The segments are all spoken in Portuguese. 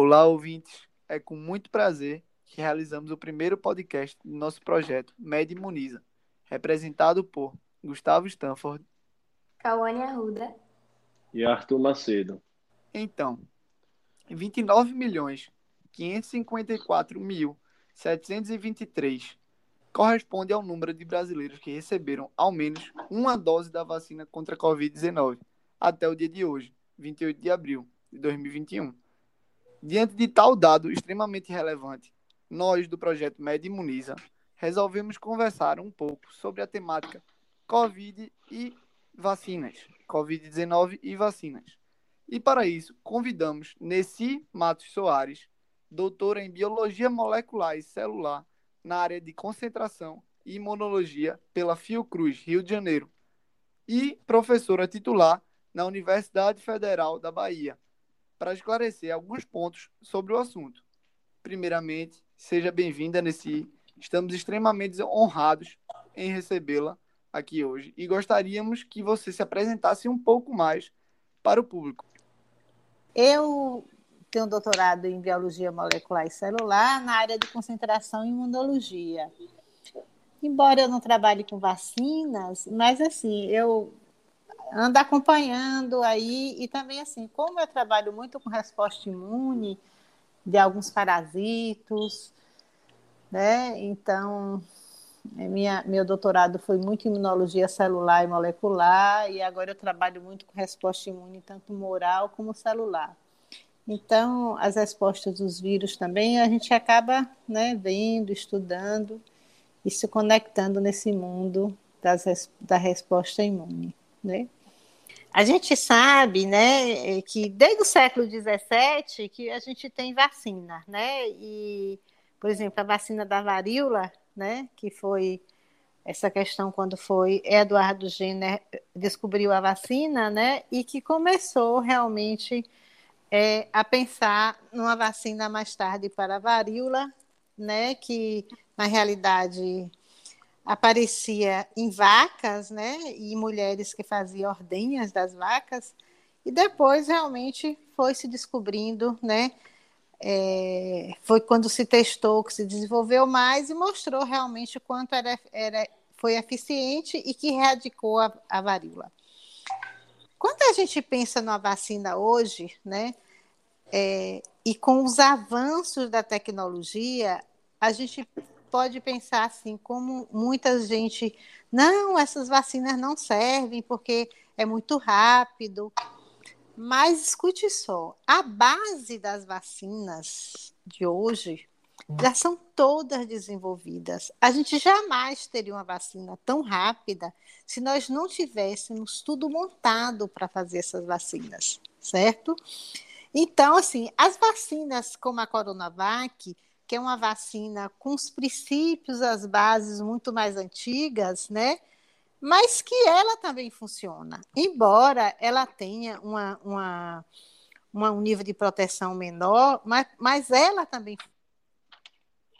Olá, ouvintes. É com muito prazer que realizamos o primeiro podcast do nosso projeto Med Imuniza, representado por Gustavo Stanford, Cauane Arruda e Arthur Macedo. Então, 29 milhões 554 mil 723 corresponde ao número de brasileiros que receberam ao menos uma dose da vacina contra a Covid-19 até o dia de hoje, 28 de abril de 2021. Diante de tal dado extremamente relevante, nós do projeto Med Imuniza resolvemos conversar um pouco sobre a temática Covid e vacinas, Covid-19 e vacinas. E para isso, convidamos Nessi Matos Soares, doutora em Biologia Molecular e Celular na área de concentração e imunologia pela Fiocruz, Rio de Janeiro, e professora titular na Universidade Federal da Bahia, para esclarecer alguns pontos sobre o assunto. Primeiramente, seja bem-vinda nesse. Estamos extremamente honrados em recebê-la aqui hoje e gostaríamos que você se apresentasse um pouco mais para o público. Eu tenho doutorado em biologia molecular e celular na área de concentração e imunologia. Embora eu não trabalhe com vacinas, mas assim, eu anda acompanhando aí e também assim, como eu trabalho muito com resposta imune de alguns parasitos, né? Então, é, minha, meu doutorado foi muito em imunologia celular e molecular e agora eu trabalho muito com resposta imune tanto moral como celular. Então, as respostas dos vírus também a gente acaba né, vendo, estudando e se conectando nesse mundo das, da resposta imune. Né? A gente sabe, né, que desde o século XVII que a gente tem vacina, né? E, por exemplo, a vacina da varíola, né, que foi essa questão quando foi Eduardo Jenner descobriu a vacina, né, e que começou realmente é, a pensar numa vacina mais tarde para a varíola, né, que na realidade aparecia em vacas, né, e mulheres que faziam ordenhas das vacas, e depois realmente foi se descobrindo, né, é, foi quando se testou que se desenvolveu mais e mostrou realmente o quanto era, era, foi eficiente e que erradicou a, a varíola. Quando a gente pensa numa vacina hoje, né, é, e com os avanços da tecnologia, a gente pode pensar assim, como muita gente, não, essas vacinas não servem porque é muito rápido. Mas escute só, a base das vacinas de hoje já são todas desenvolvidas. A gente jamais teria uma vacina tão rápida se nós não tivéssemos tudo montado para fazer essas vacinas, certo? Então, assim, as vacinas como a Coronavac, que é uma vacina com os princípios, as bases muito mais antigas, né? Mas que ela também funciona. Embora ela tenha uma, uma, uma um nível de proteção menor, mas, mas ela também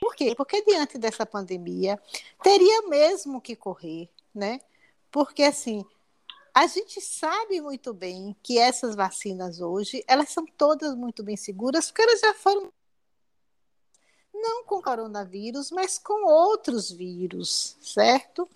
por quê? Porque diante dessa pandemia teria mesmo que correr, né? Porque assim, a gente sabe muito bem que essas vacinas hoje, elas são todas muito bem seguras, porque elas já foram não com coronavírus, mas com outros vírus, certo?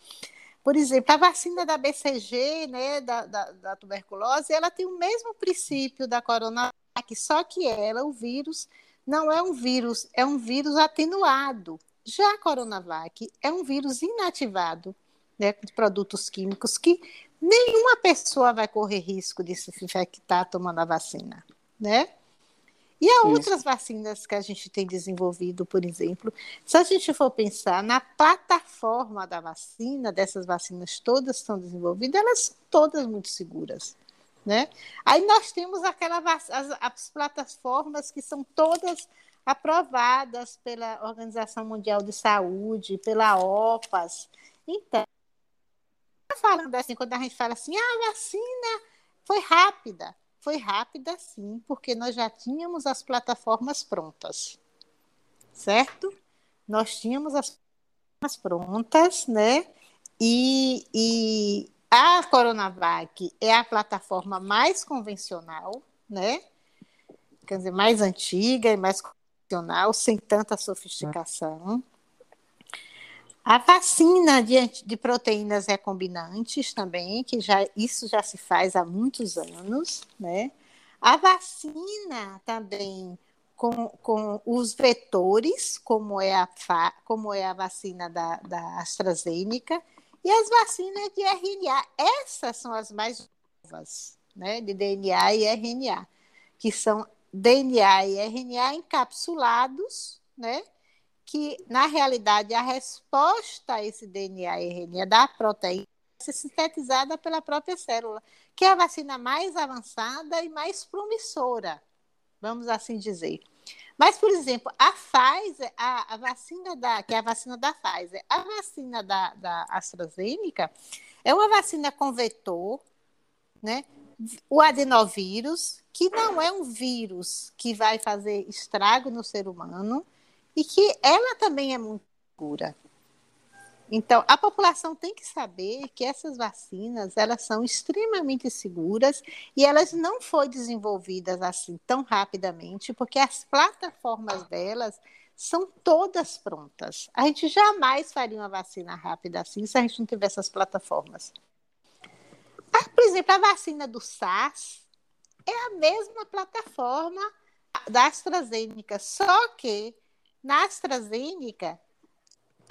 Por exemplo, a vacina da BCG, né, da, da, da tuberculose, ela tem o mesmo princípio da coronavac, só que ela, o vírus, não é um vírus, é um vírus atenuado. Já a coronavac é um vírus inativado, né, de produtos químicos que nenhuma pessoa vai correr risco de se infectar tomando a vacina, né? E há outras vacinas que a gente tem desenvolvido, por exemplo, se a gente for pensar na plataforma da vacina, dessas vacinas todas estão desenvolvidas, elas são todas muito seguras. Né? Aí nós temos aquelas as, as plataformas que são todas aprovadas pela Organização Mundial de Saúde, pela OPAS. Então, falando assim, quando a gente fala assim, ah, a vacina foi rápida. Foi rápida, sim, porque nós já tínhamos as plataformas prontas, certo? Nós tínhamos as plataformas prontas, né? E, e a Coronavac é a plataforma mais convencional, né? quer dizer, mais antiga e mais convencional, sem tanta sofisticação. A vacina de, de proteínas recombinantes também, que já isso já se faz há muitos anos, né? A vacina também com, com os vetores, como é a, como é a vacina da, da AstraZeneca, e as vacinas de RNA. Essas são as mais novas, né? De DNA e RNA, que são DNA e RNA encapsulados, né? Que, na realidade, a resposta a esse DNA e RNA da proteína é sintetizada pela própria célula, que é a vacina mais avançada e mais promissora, vamos assim dizer. Mas, por exemplo, a Pfizer, a, a vacina da, que é a vacina da Pfizer, a vacina da, da AstraZeneca é uma vacina com vetor, né? O adenovírus, que não é um vírus que vai fazer estrago no ser humano, e que ela também é muito segura. Então, a população tem que saber que essas vacinas, elas são extremamente seguras e elas não foram desenvolvidas assim tão rapidamente, porque as plataformas delas são todas prontas. A gente jamais faria uma vacina rápida assim se a gente não tivesse essas plataformas. Ah, por exemplo, a vacina do SARS é a mesma plataforma da AstraZeneca, só que na AstraZeneca,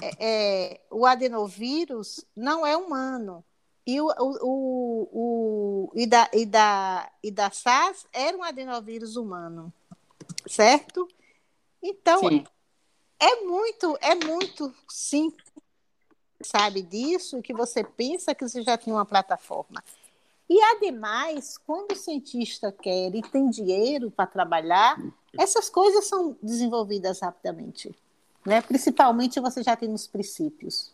é, é, o adenovírus não é humano. E, o, o, o, e, da, e, da, e da SARS era um adenovírus humano, certo? Então, Sim. é muito, é muito simples, sabe disso, que você pensa que você já tinha uma plataforma. E, ademais, quando o cientista quer e tem dinheiro para trabalhar, essas coisas são desenvolvidas rapidamente. Né? Principalmente você já tem nos princípios.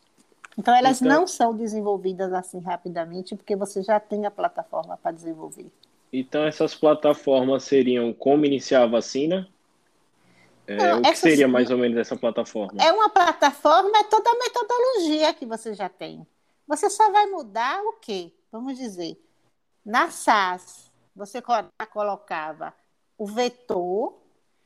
Então, elas então, não são desenvolvidas assim rapidamente, porque você já tem a plataforma para desenvolver. Então, essas plataformas seriam como iniciar a vacina? É, não, o que seria mais ou menos essa plataforma? É uma plataforma, é toda a metodologia que você já tem. Você só vai mudar o quê? Vamos dizer, na SAS, você colocava o vetor,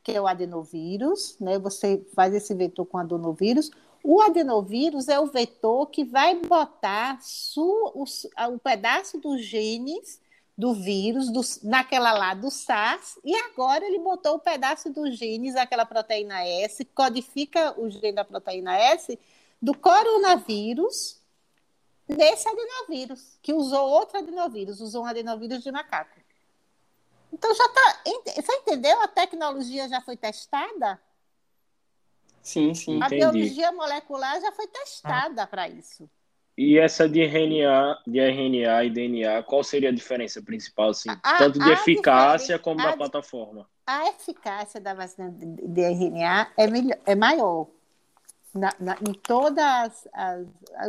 que é o adenovírus, né? Você faz esse vetor com adenovírus. O adenovírus é o vetor que vai botar o, o pedaço dos genes do vírus, do, naquela lá do SARS, e agora ele botou o pedaço dos genes, aquela proteína S, codifica o gene da proteína S do coronavírus nesse adenovírus, que usou outro adenovírus, usou um adenovírus de macaco. Então já está. Você entendeu? A tecnologia já foi testada? Sim, sim. A entendi. biologia molecular já foi testada ah. para isso. E essa de RNA, de RNA e DNA, qual seria a diferença principal, assim, a, tanto de eficácia como da plataforma? A eficácia da vacina de, de RNA é, melhor, é maior na, na, em todos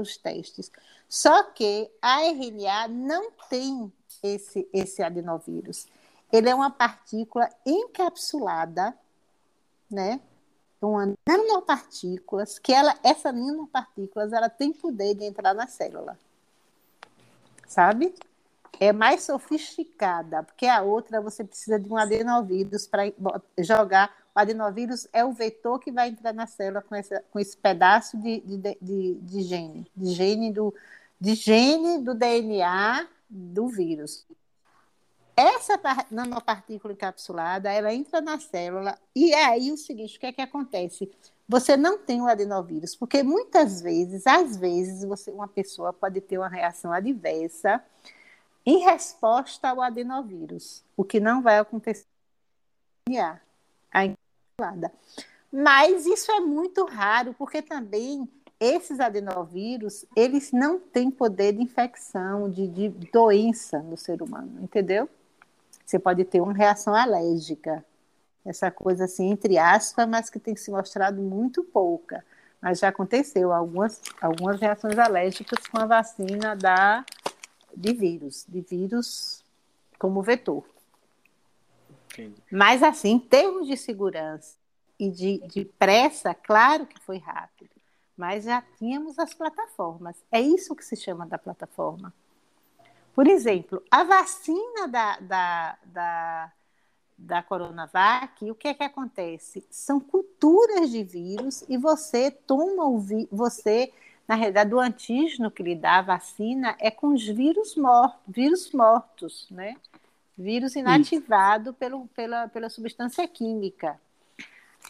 os testes. Só que a RNA não tem esse, esse adenovírus. Ele é uma partícula encapsulada, né? Uma nanopartículas, que ela, essa nanopartículas, ela tem poder de entrar na célula. Sabe? É mais sofisticada, porque a outra você precisa de um adenovírus para jogar. O adenovírus é o vetor que vai entrar na célula com, essa, com esse pedaço de, de, de, de gene, de gene do, de gene do DNA do vírus. Essa nanopartícula encapsulada, ela entra na célula e é aí o seguinte, o que é que acontece? Você não tem o adenovírus, porque muitas vezes, às vezes, você, uma pessoa pode ter uma reação adversa em resposta ao adenovírus, o que não vai acontecer a encapsulada. Mas isso é muito raro, porque também esses adenovírus, eles não têm poder de infecção, de, de doença no ser humano, entendeu? Você pode ter uma reação alérgica, essa coisa assim, entre aspas, mas que tem se mostrado muito pouca. Mas já aconteceu algumas, algumas reações alérgicas com a vacina da, de vírus, de vírus como vetor. Mas, assim, em termos de segurança e de, de pressa, claro que foi rápido mas já tínhamos as plataformas. É isso que se chama da plataforma. Por exemplo, a vacina da, da, da, da Coronavac, o que é que acontece? São culturas de vírus e você toma o vi você, na realidade, o antígeno que lhe dá a vacina é com os vírus mortos, vírus mortos, né? Vírus inativado pelo, pela, pela substância química.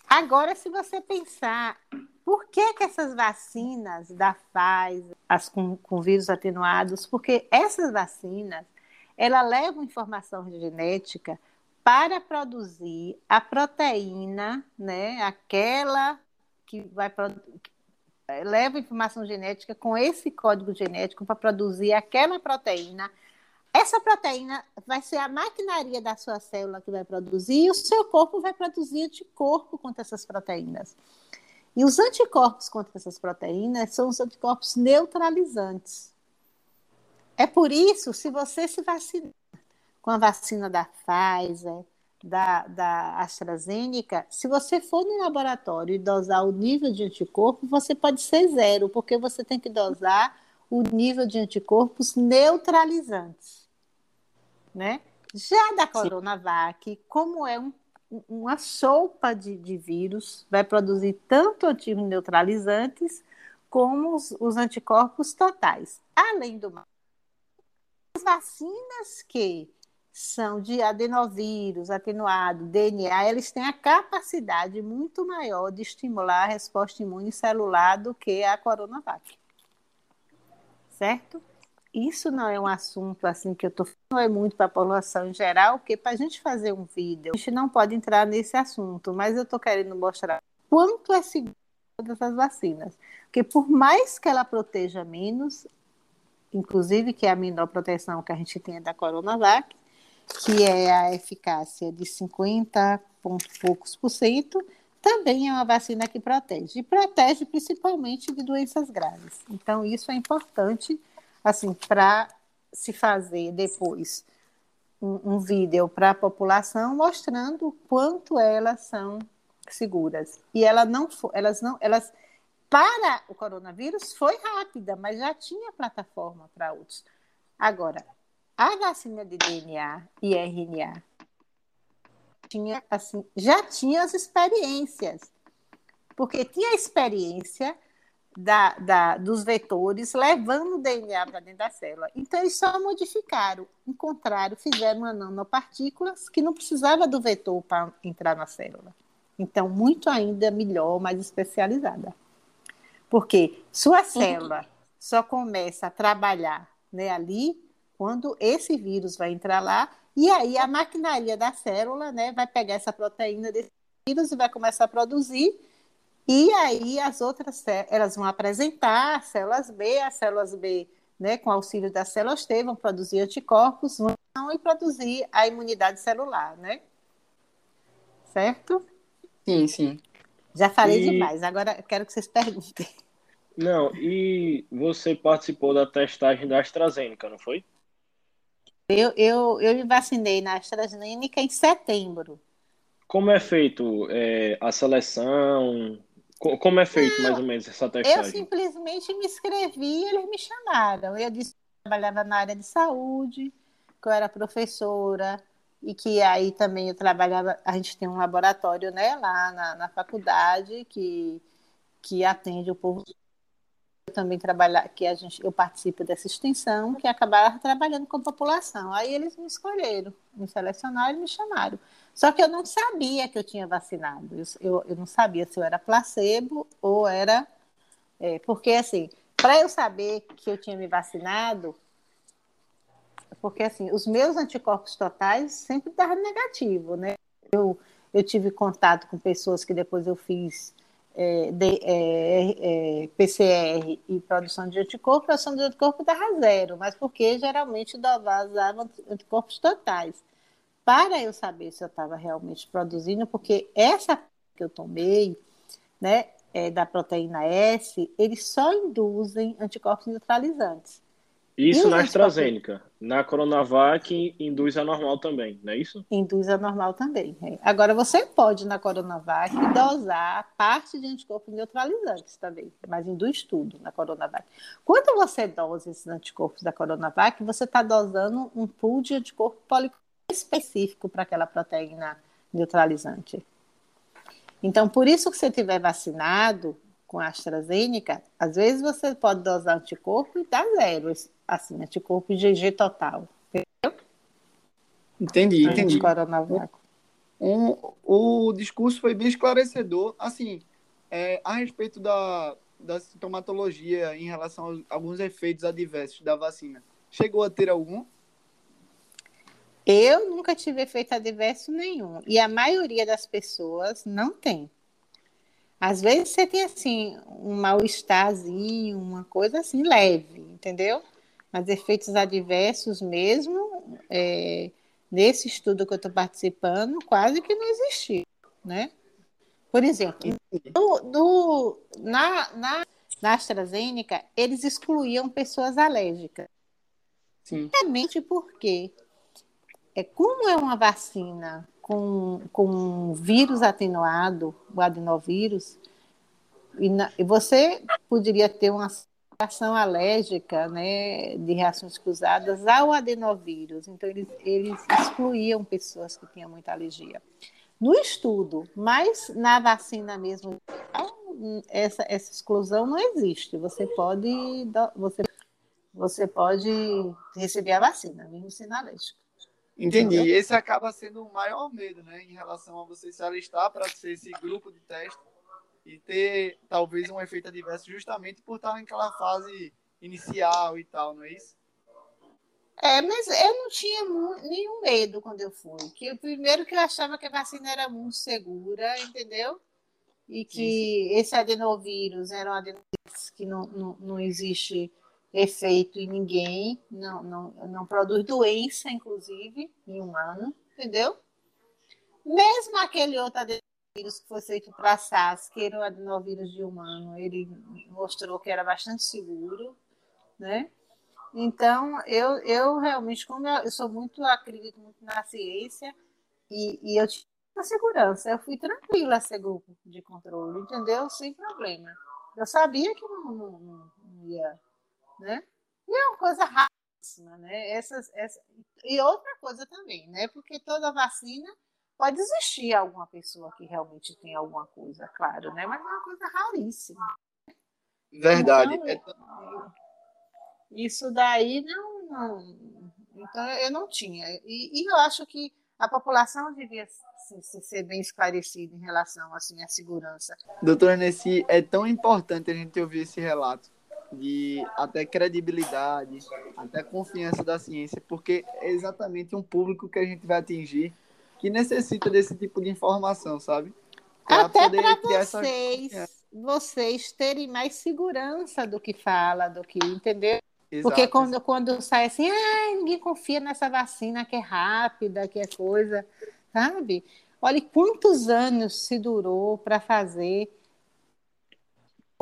Agora, se você pensar, por que, que essas vacinas da Pfizer, as com, com vírus atenuados, porque essas vacinas, ela levam informação genética para produzir a proteína, né, aquela que vai leva informação genética com esse código genético para produzir aquela proteína. Essa proteína vai ser a maquinaria da sua célula que vai produzir e o seu corpo vai produzir anticorpo contra essas proteínas. E os anticorpos contra essas proteínas são os anticorpos neutralizantes. É por isso, se você se vacinar com a vacina da Pfizer, da, da AstraZeneca, se você for no laboratório e dosar o nível de anticorpo, você pode ser zero, porque você tem que dosar o nível de anticorpos neutralizantes. Né? Já da Coronavac, como é um, uma sopa de, de vírus, vai produzir tanto antígenos neutralizantes como os, os anticorpos totais. Além do mais, as vacinas que são de adenovírus, atenuado, DNA, eles têm a capacidade muito maior de estimular a resposta imune celular do que a Coronavac. Certo? Isso não é um assunto assim que eu estou não é muito para a população em geral, porque para a gente fazer um vídeo, a gente não pode entrar nesse assunto, mas eu estou querendo mostrar quanto é seguro essas vacinas. Porque por mais que ela proteja menos, inclusive que é a menor proteção que a gente tem da Coronavac, que é a eficácia de 50 ponto poucos por cento, também é uma vacina que protege. E protege principalmente de doenças graves. Então, isso é importante, assim, para se fazer depois um, um vídeo para a população mostrando o quanto elas são seguras. E ela não, elas não, elas para o coronavírus foi rápida, mas já tinha plataforma para outros. Agora, a vacina de DNA e RNA tinha, assim, já tinha as experiências, porque tinha experiência da, da, dos vetores levando o DNA para dentro da célula. Então, eles só modificaram, encontraram, fizeram uma nanopartículas que não precisava do vetor para entrar na célula. Então, muito ainda melhor, mais especializada. Porque sua uhum. célula só começa a trabalhar né, ali quando esse vírus vai entrar lá, e aí a maquinaria da célula né, vai pegar essa proteína desse vírus e vai começar a produzir, e aí as outras elas vão apresentar as células B, as células B, né, com auxílio das células T, vão produzir anticorpos, vão e produzir a imunidade celular, né? Certo? Sim, sim. Já falei e... demais, agora quero que vocês perguntem. Não, e você participou da testagem da AstraZeneca, não foi? Eu, eu, eu me vacinei na AstraZeneca em setembro. Como é feito é, a seleção? Como é feito Não, mais ou menos essa testagem? Eu simplesmente me inscrevi e eles me chamaram. Eu disse que trabalhava na área de saúde, que eu era professora e que aí também eu trabalhava. A gente tem um laboratório né, lá na, na faculdade que, que atende o povo também trabalhar, que a gente, eu participo dessa extensão, que acabaram trabalhando com a população. Aí eles me escolheram, me selecionaram e me chamaram. Só que eu não sabia que eu tinha vacinado. Eu, eu, eu não sabia se eu era placebo ou era. É, porque, assim, para eu saber que eu tinha me vacinado, porque, assim, os meus anticorpos totais sempre estavam negativos, né? Eu, eu tive contato com pessoas que depois eu fiz é, de, é, é, PCR e produção de anticorpo, produção de anticorpo dava zero, mas porque geralmente dosava anticorpos totais. Para eu saber se eu estava realmente produzindo, porque essa que eu tomei, né, é, da proteína S, eles só induzem anticorpos neutralizantes. Isso na AstraZeneca. Na Coronavac induz a normal também, não é isso? Induz a normal também. É. Agora, você pode, na Coronavac, dosar parte de anticorpos neutralizantes também, mas induz tudo na Coronavac. Quando você dosa esses anticorpos da Coronavac, você está dosando um pool de anticorpo específico para aquela proteína neutralizante. Então, por isso que você tiver vacinado com a AstraZeneca, às vezes você pode dosar anticorpo e dar zero, assim, anticorpo IgG total. Entendeu? Entendi, entendi. Um, o discurso foi bem esclarecedor. Assim, é, a respeito da, da sintomatologia em relação a alguns efeitos adversos da vacina, chegou a ter algum? Eu nunca tive efeito adverso nenhum. E a maioria das pessoas não tem. Às vezes você tem assim um mal-estarzinho, uma coisa assim leve, entendeu? Mas efeitos adversos mesmo, é, nesse estudo que eu estou participando, quase que não existiu, né? Por exemplo, do, do, na, na, na AstraZeneca, eles excluíam pessoas alérgicas. Sim. Realmente porque é, como é uma vacina com, com vírus atenuado, o adenovírus, e, na, e você poderia ter uma reação alérgica, né, de reações cruzadas ao adenovírus. Então, eles, eles excluíam pessoas que tinham muita alergia. No estudo, mas na vacina mesmo, essa, essa exclusão não existe. Você pode, você, você pode receber a vacina, mesmo sendo alérgico. Entendi. Entendeu? Esse acaba sendo o maior medo, né, em relação a você se alistar para ser esse grupo de teste e ter talvez um efeito adverso justamente por estar naquela fase inicial e tal, não é isso? É, mas eu não tinha nenhum medo quando eu fui. Que primeiro que eu achava que a vacina era muito segura, entendeu? E que Sim. esse adenovírus era um adenovírus que não, não, não existe efeito em ninguém, não, não, não produz doença, inclusive, em humano, entendeu? Mesmo aquele outro adenovírus que foi feito para SARS, que era o adenovírus de humano, ele mostrou que era bastante seguro, né? Então, eu, eu realmente, como eu, eu sou muito, acredito muito na ciência, e, e eu tinha segurança, eu fui tranquila a ser grupo de controle, entendeu? Sem problema. Eu sabia que não, não, não ia né? E é uma coisa raríssima, né? Essas, essa... E outra coisa também, né? Porque toda vacina pode existir alguma pessoa que realmente tem alguma coisa, claro, né? Mas é uma coisa raríssima. Verdade. Então, isso daí não, não, Então eu não tinha. E, e, eu acho que a população devia ser bem esclarecida em relação assim, à segurança. Doutora Nessi, é tão importante a gente ouvir esse relato de até credibilidade, até confiança da ciência, porque é exatamente um público que a gente vai atingir que necessita desse tipo de informação, sabe? Pra até para vocês, essa... vocês terem mais segurança do que fala, do que entendeu? Exato. Porque quando, quando sai assim, ah, ninguém confia nessa vacina que é rápida, que é coisa, sabe? Olha quantos anos se durou para fazer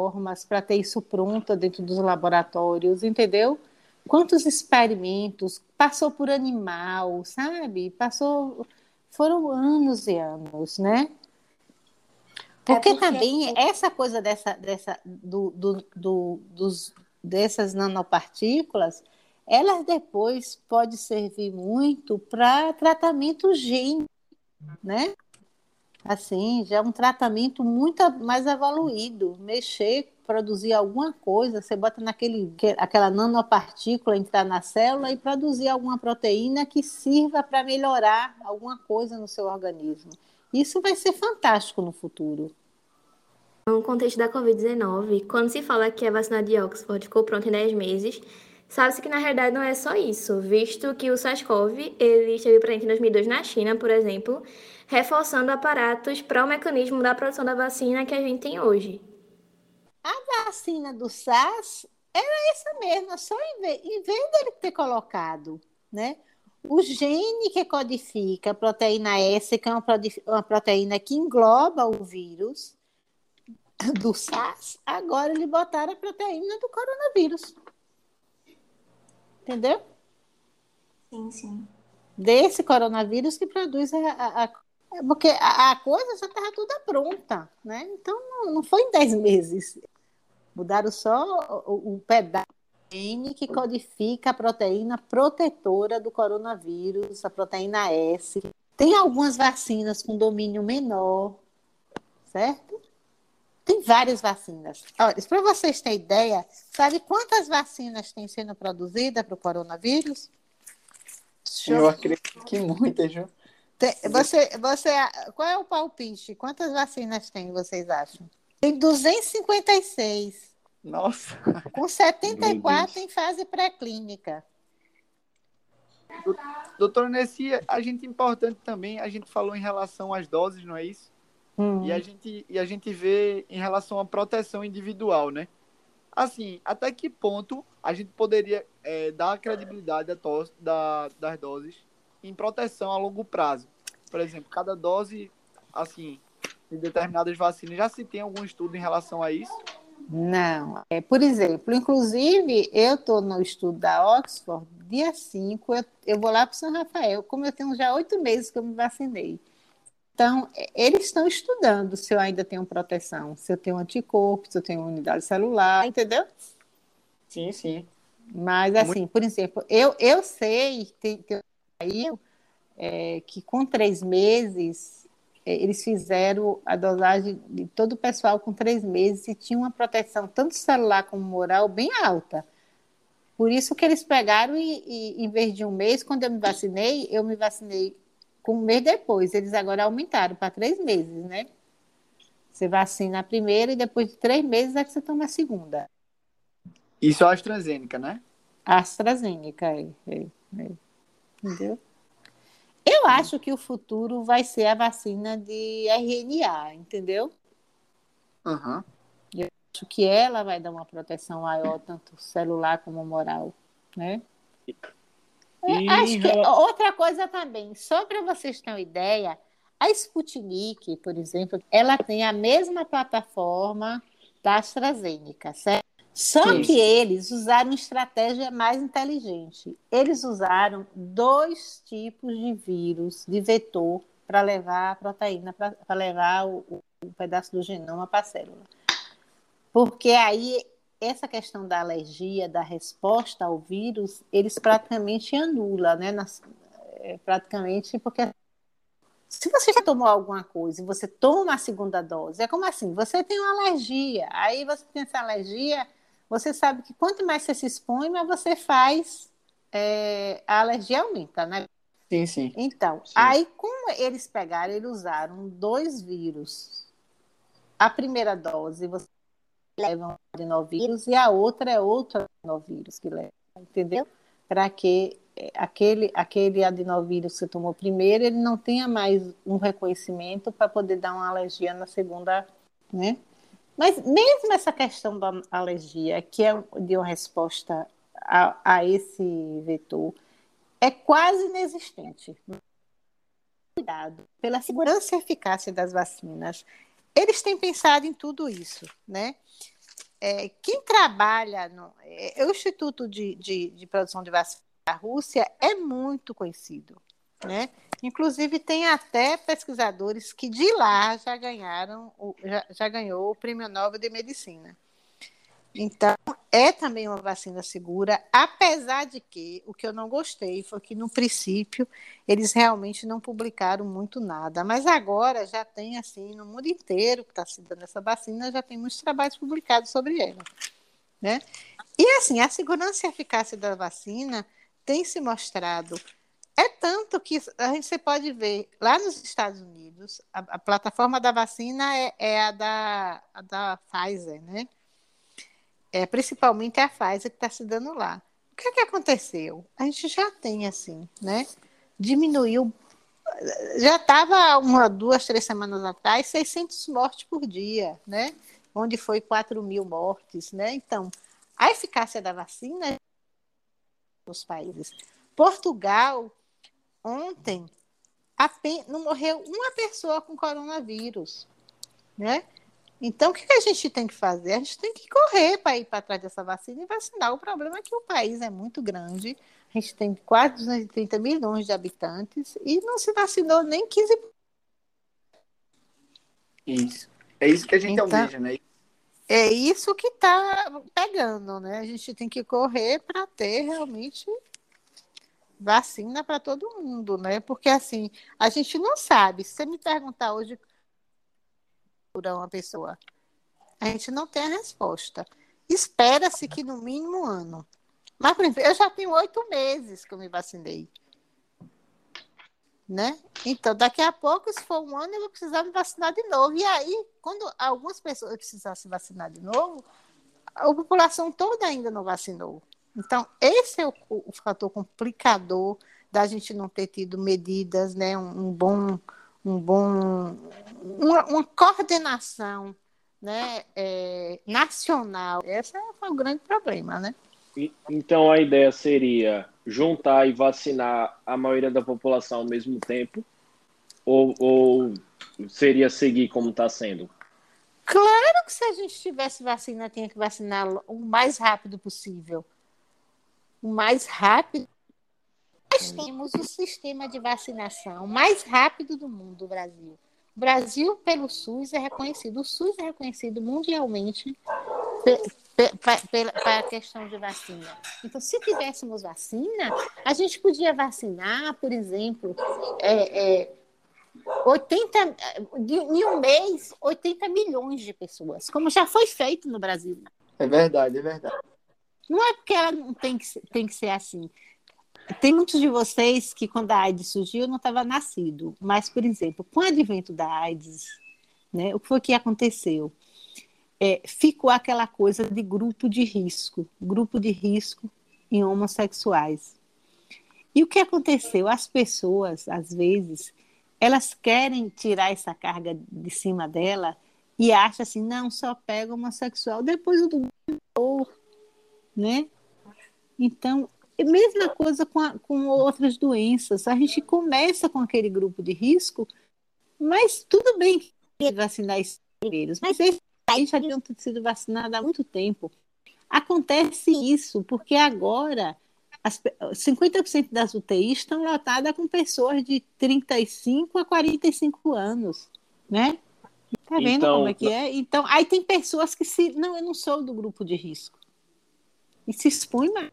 formas para ter isso pronto dentro dos laboratórios, entendeu? Quantos experimentos, passou por animal, sabe? Passou, foram anos e anos, né? Porque, é porque também essa coisa dessa, dessa, do, do, do, dos, dessas nanopartículas, elas depois pode servir muito para tratamento gênico, né? Assim, já é um tratamento muito mais evoluído. Mexer, produzir alguma coisa, você bota naquele aquela nanopartícula entrar na célula e produzir alguma proteína que sirva para melhorar alguma coisa no seu organismo. Isso vai ser fantástico no futuro. No contexto da Covid-19, quando se fala que a vacina de Oxford ficou pronta em 10 meses, sabe-se que na realidade não é só isso, visto que o SARS-CoV ele esteve presente em 2002 na China, por exemplo, reforçando aparatos para o mecanismo da produção da vacina que a gente tem hoje. A vacina do SARS era essa mesma, só em vez, em vez dele ter colocado né, o gene que codifica a proteína S, que é uma, uma proteína que engloba o vírus do SARS, agora ele botaram a proteína do coronavírus. Entendeu? Sim, sim. Desse coronavírus que produz a, a, a porque a, coisa já estava toda pronta, né? Então não, foi em 10 meses. Mudaram só o, o pedaço que codifica a proteína protetora do coronavírus, a proteína S. Tem algumas vacinas com domínio menor, certo? Tem várias vacinas. Olha, para vocês terem ideia, sabe quantas vacinas têm sendo produzidas para o coronavírus? Eu acredito que muitas, viu? Tem, você, você, qual é o palpite? Quantas vacinas tem, vocês acham? Tem 256. Nossa. Com 74 em fase pré-clínica. Doutora Nessi, a gente importante também, a gente falou em relação às doses, não é isso? Hum. E, a gente, e a gente vê em relação à proteção individual, né? Assim, até que ponto a gente poderia é, dar credibilidade tos, da, das doses em proteção a longo prazo? Por exemplo, cada dose, assim, de determinadas vacinas, já se tem algum estudo em relação a isso? Não. É, por exemplo, inclusive, eu estou no estudo da Oxford, dia 5, eu, eu vou lá para São Rafael, como eu tenho já oito meses que eu me vacinei. Então, eles estão estudando se eu ainda tenho proteção, se eu tenho anticorpo, se eu tenho unidade celular, entendeu? Sim, sim. Mas, assim, Muito... por exemplo, eu, eu sei, tem, tem aí, é, que com três meses é, eles fizeram a dosagem de todo o pessoal com três meses e tinha uma proteção tanto celular como moral bem alta. Por isso que eles pegaram e, e, em vez de um mês, quando eu me vacinei, eu me vacinei com um mês depois. Eles agora aumentaram para três meses, né? Você vacina a primeira e depois de três meses é que você toma a segunda. Isso é a AstraZeneca, né? AstraZeneca, é, é, é. Entendeu? Eu acho que o futuro vai ser a vacina de RNA, entendeu? Uhum. Eu acho que ela vai dar uma proteção maior, tanto celular como moral, né? E... Acho que outra coisa também, só para vocês terem uma ideia, a Sputnik, por exemplo, ela tem a mesma plataforma da AstraZeneca, certo? Só que eles usaram estratégia mais inteligente. Eles usaram dois tipos de vírus, de vetor, para levar a proteína, para levar o, o, pedaço do genoma para a célula. Porque aí essa questão da alergia, da resposta ao vírus, eles praticamente anulam, né? Nas, é, praticamente porque se você já tomou alguma coisa e você toma a segunda dose, é como assim, você tem uma alergia, aí você tem essa alergia, você sabe que quanto mais você se expõe, mais você faz, é, a alergia aumenta, né? Sim, sim. Então, sim. aí como eles pegaram, eles usaram dois vírus. A primeira dose você leva um adenovírus e a outra é outro adenovírus que leva, entendeu? Para que é, aquele, aquele adenovírus que você tomou primeiro, ele não tenha mais um reconhecimento para poder dar uma alergia na segunda, né? Mas mesmo essa questão da alergia, que é de uma resposta a, a esse vetor, é quase inexistente. Cuidado pela segurança e eficácia das vacinas. Eles têm pensado em tudo isso, né? É, quem trabalha no é, o Instituto de, de, de Produção de Vacinas da Rússia é muito conhecido, né? Inclusive, tem até pesquisadores que de lá já ganharam, já, já ganhou o Prêmio Nobel de Medicina. Então, é também uma vacina segura, apesar de que o que eu não gostei foi que, no princípio, eles realmente não publicaram muito nada. Mas agora já tem, assim, no mundo inteiro que está se dando essa vacina, já tem muitos trabalhos publicados sobre ela. Né? E, assim, a segurança e eficácia da vacina tem se mostrado é tanto que a gente pode ver lá nos Estados Unidos, a, a plataforma da vacina é, é a, da, a da Pfizer, né? É, principalmente a Pfizer que está se dando lá. O que, é que aconteceu? A gente já tem assim, né? Diminuiu, já estava uma, duas, três semanas atrás, 600 mortes por dia, né? Onde foi 4 mil mortes, né? Então, a eficácia da vacina nos países. Portugal ontem não morreu uma pessoa com coronavírus, né? Então, o que a gente tem que fazer? A gente tem que correr para ir para trás dessa vacina e vacinar. O problema é que o país é muito grande, a gente tem quase 230 milhões de habitantes e não se vacinou nem 15%. Isso. É isso que a gente então, almeja, né? é isso que está pegando, né? A gente tem que correr para ter realmente vacina para todo mundo, né? Porque assim, a gente não sabe. Se você me perguntar hoje por uma pessoa, a gente não tem a resposta. Espera-se que no mínimo um ano. Mas, por exemplo, eu já tenho oito meses que eu me vacinei. Né? Então, daqui a pouco, se for um ano, eu vou precisar me vacinar de novo. E aí, quando algumas pessoas precisar se vacinar de novo, a população toda ainda não vacinou. Então, esse é o, o fator complicador da gente não ter tido medidas, né? um, um bom, um bom uma, uma coordenação né, é, nacional. Esse é o grande problema, né? Então a ideia seria juntar e vacinar a maioria da população ao mesmo tempo? Ou, ou seria seguir como está sendo? Claro que se a gente tivesse vacina, tinha que vacinar o mais rápido possível. O mais rápido. Nós temos o sistema de vacinação mais rápido do mundo, o Brasil. O Brasil, pelo SUS, é reconhecido. O SUS é reconhecido mundialmente para a questão de vacina. Então, se tivéssemos vacina, a gente podia vacinar, por exemplo, é, é, 80, em um mês, 80 milhões de pessoas, como já foi feito no Brasil. É verdade, é verdade. Não é porque ela não tem que, tem que ser assim. Tem muitos de vocês que, quando a AIDS surgiu, não estava nascido. Mas, por exemplo, com o advento da AIDS, né, o que foi que aconteceu? É, ficou aquela coisa de grupo de risco, grupo de risco em homossexuais. E o que aconteceu? As pessoas, às vezes, elas querem tirar essa carga de cima dela e acham assim, não, só pega homossexual, depois o do né? Então, é a mesma coisa com, a, com outras doenças. A gente começa com aquele grupo de risco, mas tudo bem que vacinar esses primeiros, mas esses aí já ter sido vacinados há muito tempo. Acontece isso porque agora as, 50% das UTIs estão lotadas com pessoas de 35 a 45 anos, né? Tá vendo então, como é que é? Então, aí tem pessoas que se. Não, eu não sou do grupo de risco. E se expõe mais.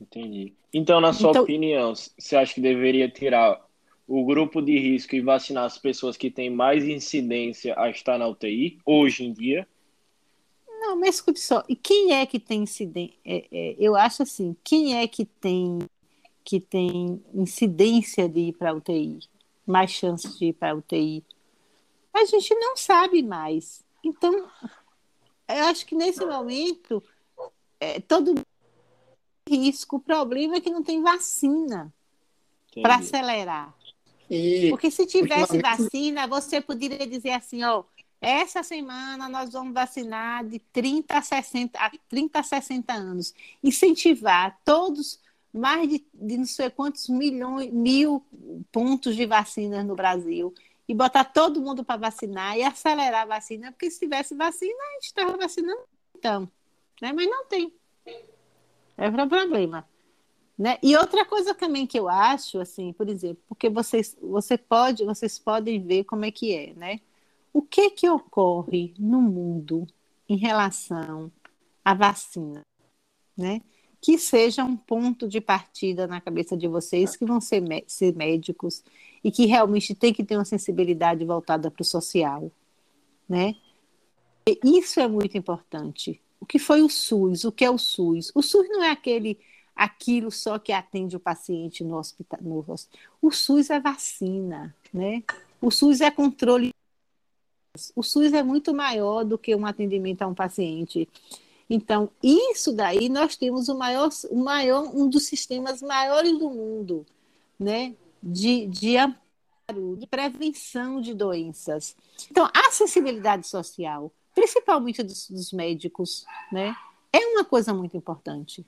Entendi. Então, na sua então, opinião, você acha que deveria tirar o grupo de risco e vacinar as pessoas que têm mais incidência a estar na UTI hoje em dia? Não, mas escute só. E quem é que tem incidência? É, é, eu acho assim, quem é que tem que tem incidência de ir para a UTI, mais chances de ir para a UTI? A gente não sabe mais. Então, eu acho que nesse momento é, todo risco. O problema é que não tem vacina para acelerar. E, Porque se tivesse ultimamente... vacina, você poderia dizer assim, ó, essa semana nós vamos vacinar de 30 a 60, a 30 a 60 anos. Incentivar todos, mais de, de não sei quantos milhões, mil pontos de vacinas no Brasil. E botar todo mundo para vacinar e acelerar a vacina, porque se tivesse vacina, a gente estava vacinando então. Né? Mas não tem. É problema. Né? E outra coisa também que eu acho, assim, por exemplo, porque vocês, você pode, vocês podem ver como é que é, né? O que que ocorre no mundo em relação à vacina, né? Que seja um ponto de partida na cabeça de vocês que vão ser, ser médicos e que realmente tem que ter uma sensibilidade voltada para o social, né? E isso é muito importante, o que foi o SUS, o que é o SUS. O SUS não é aquele aquilo só que atende o paciente no hospital. No, o SUS é vacina, né? O SUS é controle. O SUS é muito maior do que um atendimento a um paciente. Então, isso daí nós temos o maior, o maior um dos sistemas maiores do mundo, né? De, de amparo, de prevenção de doenças. Então, a acessibilidade social, principalmente dos, dos médicos, né? É uma coisa muito importante,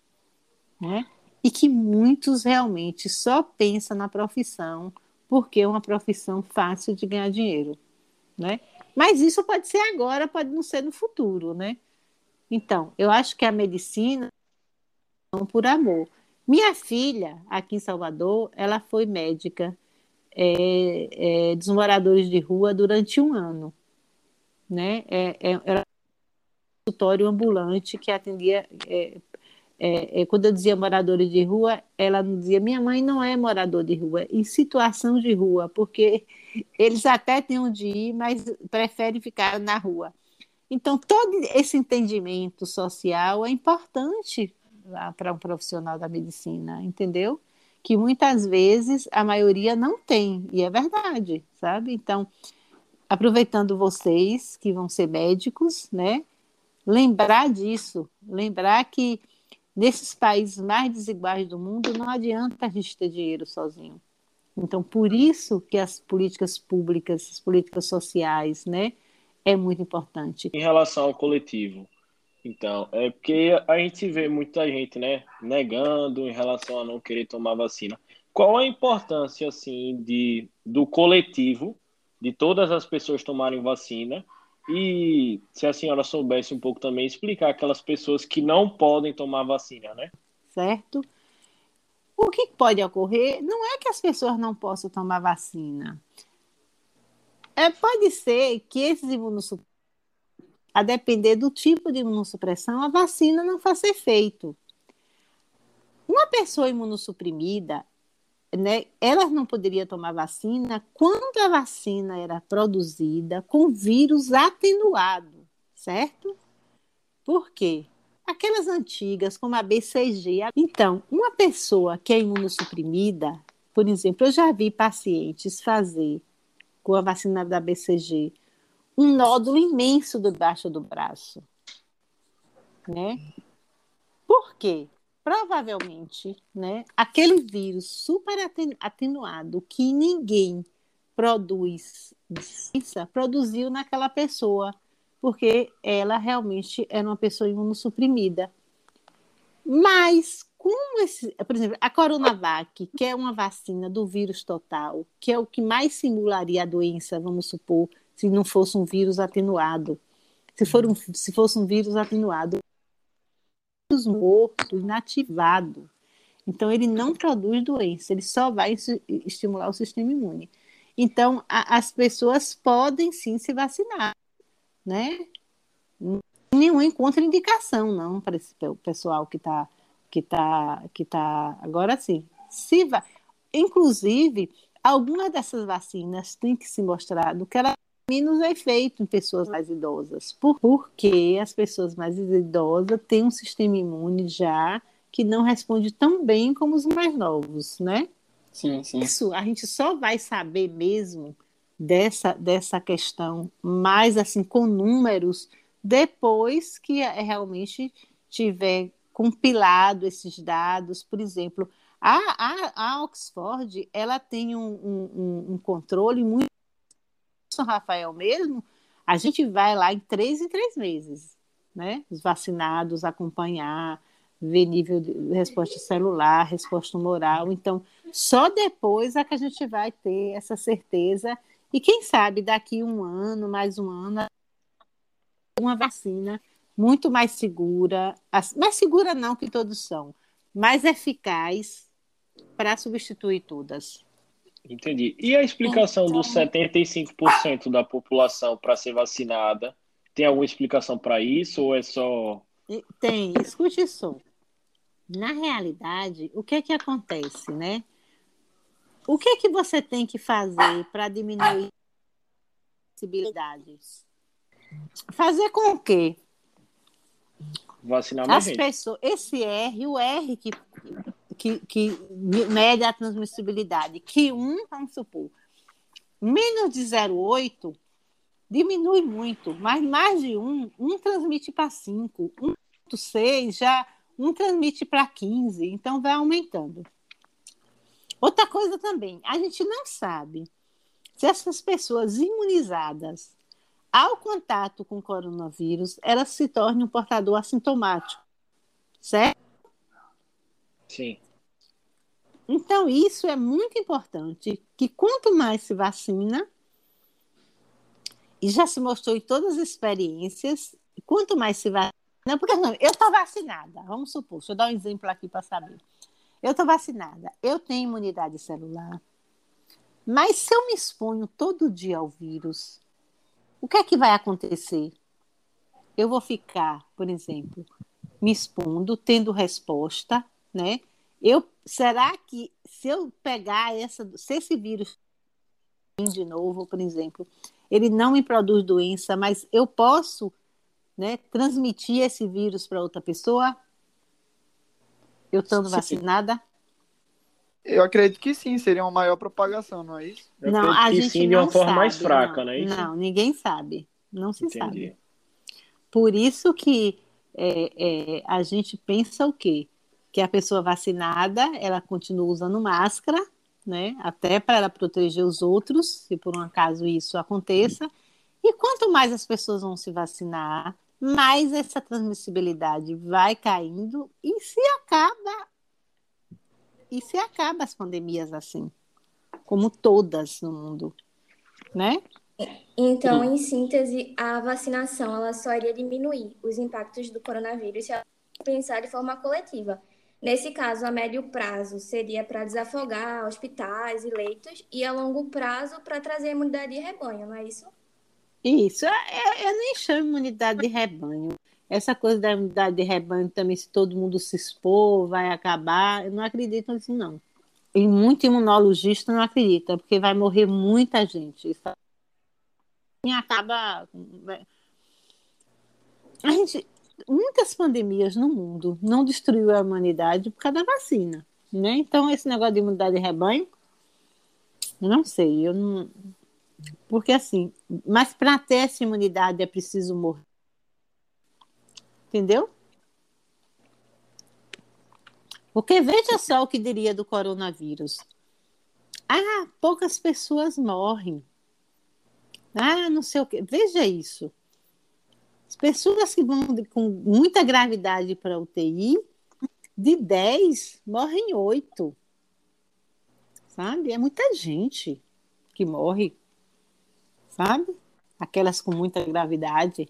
né? E que muitos realmente só pensam na profissão porque é uma profissão fácil de ganhar dinheiro, né? Mas isso pode ser agora, pode não ser no futuro, né? Então, eu acho que a medicina é por amor. Minha filha, aqui em Salvador, ela foi médica é, é, dos moradores de rua durante um ano né? É, é, era consultório ambulante que atendia. É, é, é, quando eu dizia moradora de rua, ela dizia: minha mãe não é morador de rua, em situação de rua, porque eles até têm onde ir, mas preferem ficar na rua. Então, todo esse entendimento social é importante para um profissional da medicina, entendeu? Que muitas vezes a maioria não tem, e é verdade, sabe? Então, aproveitando vocês que vão ser médicos, né? Lembrar disso, lembrar que nesses países mais desiguais do mundo não adianta a gente ter dinheiro sozinho. Então, por isso que as políticas públicas, as políticas sociais, né, é muito importante. Em relação ao coletivo, então, é porque a gente vê muita gente, né, negando em relação a não querer tomar vacina. Qual a importância, assim, de, do coletivo, de todas as pessoas tomarem vacina? E se a senhora soubesse um pouco também explicar aquelas pessoas que não podem tomar vacina, né? Certo. O que pode ocorrer não é que as pessoas não possam tomar vacina. É, pode ser que esses imunossupressores a depender do tipo de imunossupressão, a vacina não faça efeito. Uma pessoa imunossuprimida, né, ela não poderia tomar vacina quando a vacina era produzida com vírus atenuado, certo? Por quê? Aquelas antigas, como a BCG. Então, uma pessoa que é imunossuprimida, por exemplo, eu já vi pacientes fazer com a vacina da BCG um nódulo imenso debaixo do braço. Né? Por quê? Provavelmente, né, aquele vírus super atenuado que ninguém produz, produziu naquela pessoa, porque ela realmente era uma pessoa imunossuprimida. Mas, como esse, por exemplo, a Coronavac, que é uma vacina do vírus total, que é o que mais simularia a doença, vamos supor, se não fosse um vírus atenuado. Se, for um, se fosse um vírus atenuado, morto, inativado. Então, ele não produz doença, ele só vai estimular o sistema imune. Então, a, as pessoas podem sim se vacinar, né? Nenhuma contraindicação, não, para esse pessoal que está que tá, que tá agora sim. Se va... Inclusive, algumas dessas vacinas têm que se mostrar do que ela menos efeito em pessoas mais idosas, porque as pessoas mais idosas têm um sistema imune já que não responde tão bem como os mais novos, né? Sim, sim. Isso a gente só vai saber mesmo dessa, dessa questão mais assim com números depois que é, realmente tiver compilado esses dados, por exemplo, a, a, a Oxford ela tem um, um, um controle muito são Rafael mesmo, a gente vai lá em três em três meses, né? Os vacinados acompanhar, ver nível de resposta celular, resposta moral. Então, só depois é que a gente vai ter essa certeza. E quem sabe daqui um ano, mais um ano, uma vacina muito mais segura, mais segura não que todos são, mais eficaz para substituir todas. Entendi. E a explicação então... dos 75% da população para ser vacinada? Tem alguma explicação para isso ou é só. Tem, escute só. Na realidade, o que é que acontece, né? O que é que você tem que fazer para diminuir possibilidades? Fazer com o quê? Vacinar mais As pessoas, esse R, o R que que, que mede a transmissibilidade, que um, vamos supor, menos de 0,8 diminui muito, mas mais de um, um transmite para 5, 1,6 já um transmite para 15, então vai aumentando. Outra coisa também, a gente não sabe se essas pessoas imunizadas ao contato com coronavírus, elas se tornam um portador assintomático, certo? Sim. Então, isso é muito importante, que quanto mais se vacina, e já se mostrou em todas as experiências, quanto mais se vacina, porque não, eu estou vacinada, vamos supor, deixa eu dar um exemplo aqui para saber. Eu estou vacinada, eu tenho imunidade celular, mas se eu me exponho todo dia ao vírus, o que é que vai acontecer? eu vou ficar, por exemplo, me expondo, tendo resposta, né? Eu, será que se eu pegar essa, se esse vírus de novo, por exemplo, ele não me produz doença, mas eu posso, né, transmitir esse vírus para outra pessoa? Eu estando vacinada? Eu acredito que sim, seria uma maior propagação, não é isso? Eu não, a que gente sim, de não uma forma sabe, mais fraca, não, não é isso? Não, ninguém sabe, não se Entendi. sabe. Por isso que é, é, a gente pensa o quê? Que a pessoa vacinada, ela continua usando máscara, né? Até para ela proteger os outros, se por um acaso isso aconteça. E quanto mais as pessoas vão se vacinar, mais essa transmissibilidade vai caindo e se acaba e se acaba as pandemias assim, como todas no mundo, né? Então, em síntese, a vacinação ela só iria diminuir os impactos do coronavírus se ela pensar de forma coletiva. Nesse caso, a médio prazo seria para desafogar hospitais e leitos, e a longo prazo para trazer imunidade de rebanho, não é isso? Isso, eu, eu nem chamo imunidade de rebanho. Essa coisa da imunidade de rebanho também, se todo mundo se expor, vai acabar. Eu não acredito nisso, não. E muito imunologista não acredita, porque vai morrer muita gente. Isso acaba. A gente, muitas pandemias no mundo não destruiu a humanidade por causa da vacina, né? Então esse negócio de imunidade de rebanho, não sei, eu não, porque assim, mas para ter essa imunidade é preciso morrer, entendeu? Porque veja só o que diria do coronavírus. Ah, poucas pessoas morrem. Ah, não sei o quê. Veja isso. As pessoas que vão com muita gravidade para UTI, de 10, morrem 8. Sabe? É muita gente que morre. Sabe? Aquelas com muita gravidade.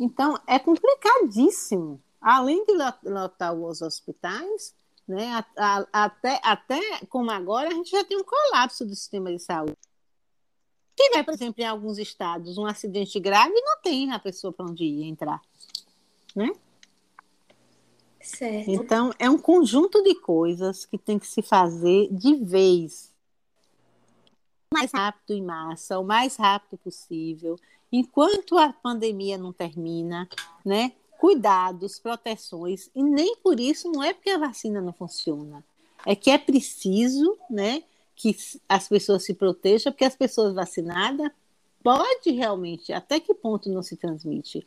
Então, é complicadíssimo. Além de lotar os hospitais, né, até, até como agora, a gente já tem um colapso do sistema de saúde tiver, por exemplo, em alguns estados, um acidente grave, não tem a pessoa para onde ir entrar. Né? Certo. Então, é um conjunto de coisas que tem que se fazer de vez. O mais rápido em massa, o mais rápido possível. Enquanto a pandemia não termina, né? Cuidados, proteções. E nem por isso não é porque a vacina não funciona. É que é preciso, né? Que as pessoas se protejam, porque as pessoas vacinadas pode realmente, até que ponto não se transmite?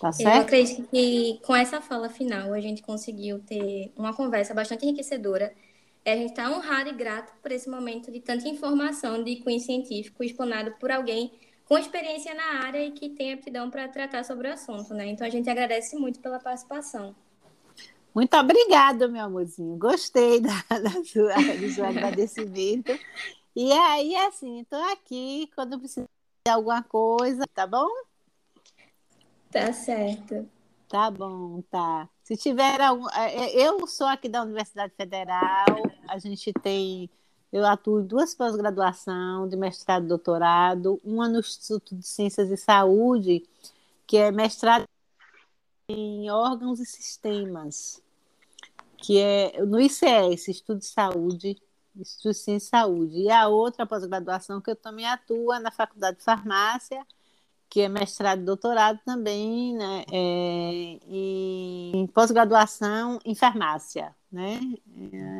Tá certo? Eu acredito que com essa fala final a gente conseguiu ter uma conversa bastante enriquecedora. A gente está honrado e grato por esse momento de tanta informação de cunho científico explanado por alguém com experiência na área e que tem aptidão para tratar sobre o assunto, né? Então a gente agradece muito pela participação. Muito obrigada, meu amorzinho. Gostei da, da sua, do seu agradecimento. E aí, assim, estou aqui quando precisar de alguma coisa, tá bom? Tá certo. Tá bom, tá. Se tiver algum. É, é, eu sou aqui da Universidade Federal, a gente tem. Eu atuo em duas pós-graduação, de mestrado e doutorado, uma no Instituto de Ciências e Saúde, que é mestrado em órgãos e sistemas que é no ICS, Estudo de Saúde, Estudo de Ciência e Saúde. E a outra pós-graduação que eu também atuo é na Faculdade de Farmácia, que é mestrado e doutorado também, né, é, em pós-graduação em farmácia, né?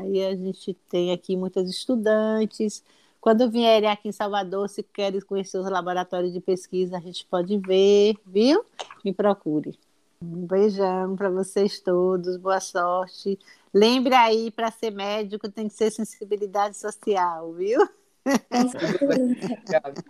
Aí a gente tem aqui muitos estudantes. Quando vierem aqui em Salvador, se querem conhecer os laboratórios de pesquisa, a gente pode ver, viu? Me procure. Um beijão para vocês todos, boa sorte. Lembre aí, para ser médico tem que ser sensibilidade social, viu? Obrigado.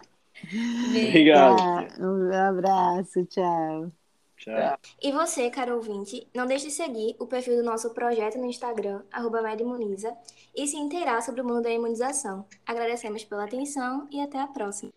Obrigado. Tá, um abraço, tchau. Tchau. E você, caro ouvinte, não deixe de seguir o perfil do nosso projeto no Instagram, arroba Medimuniza, e se inteirar sobre o mundo da imunização. Agradecemos pela atenção e até a próxima.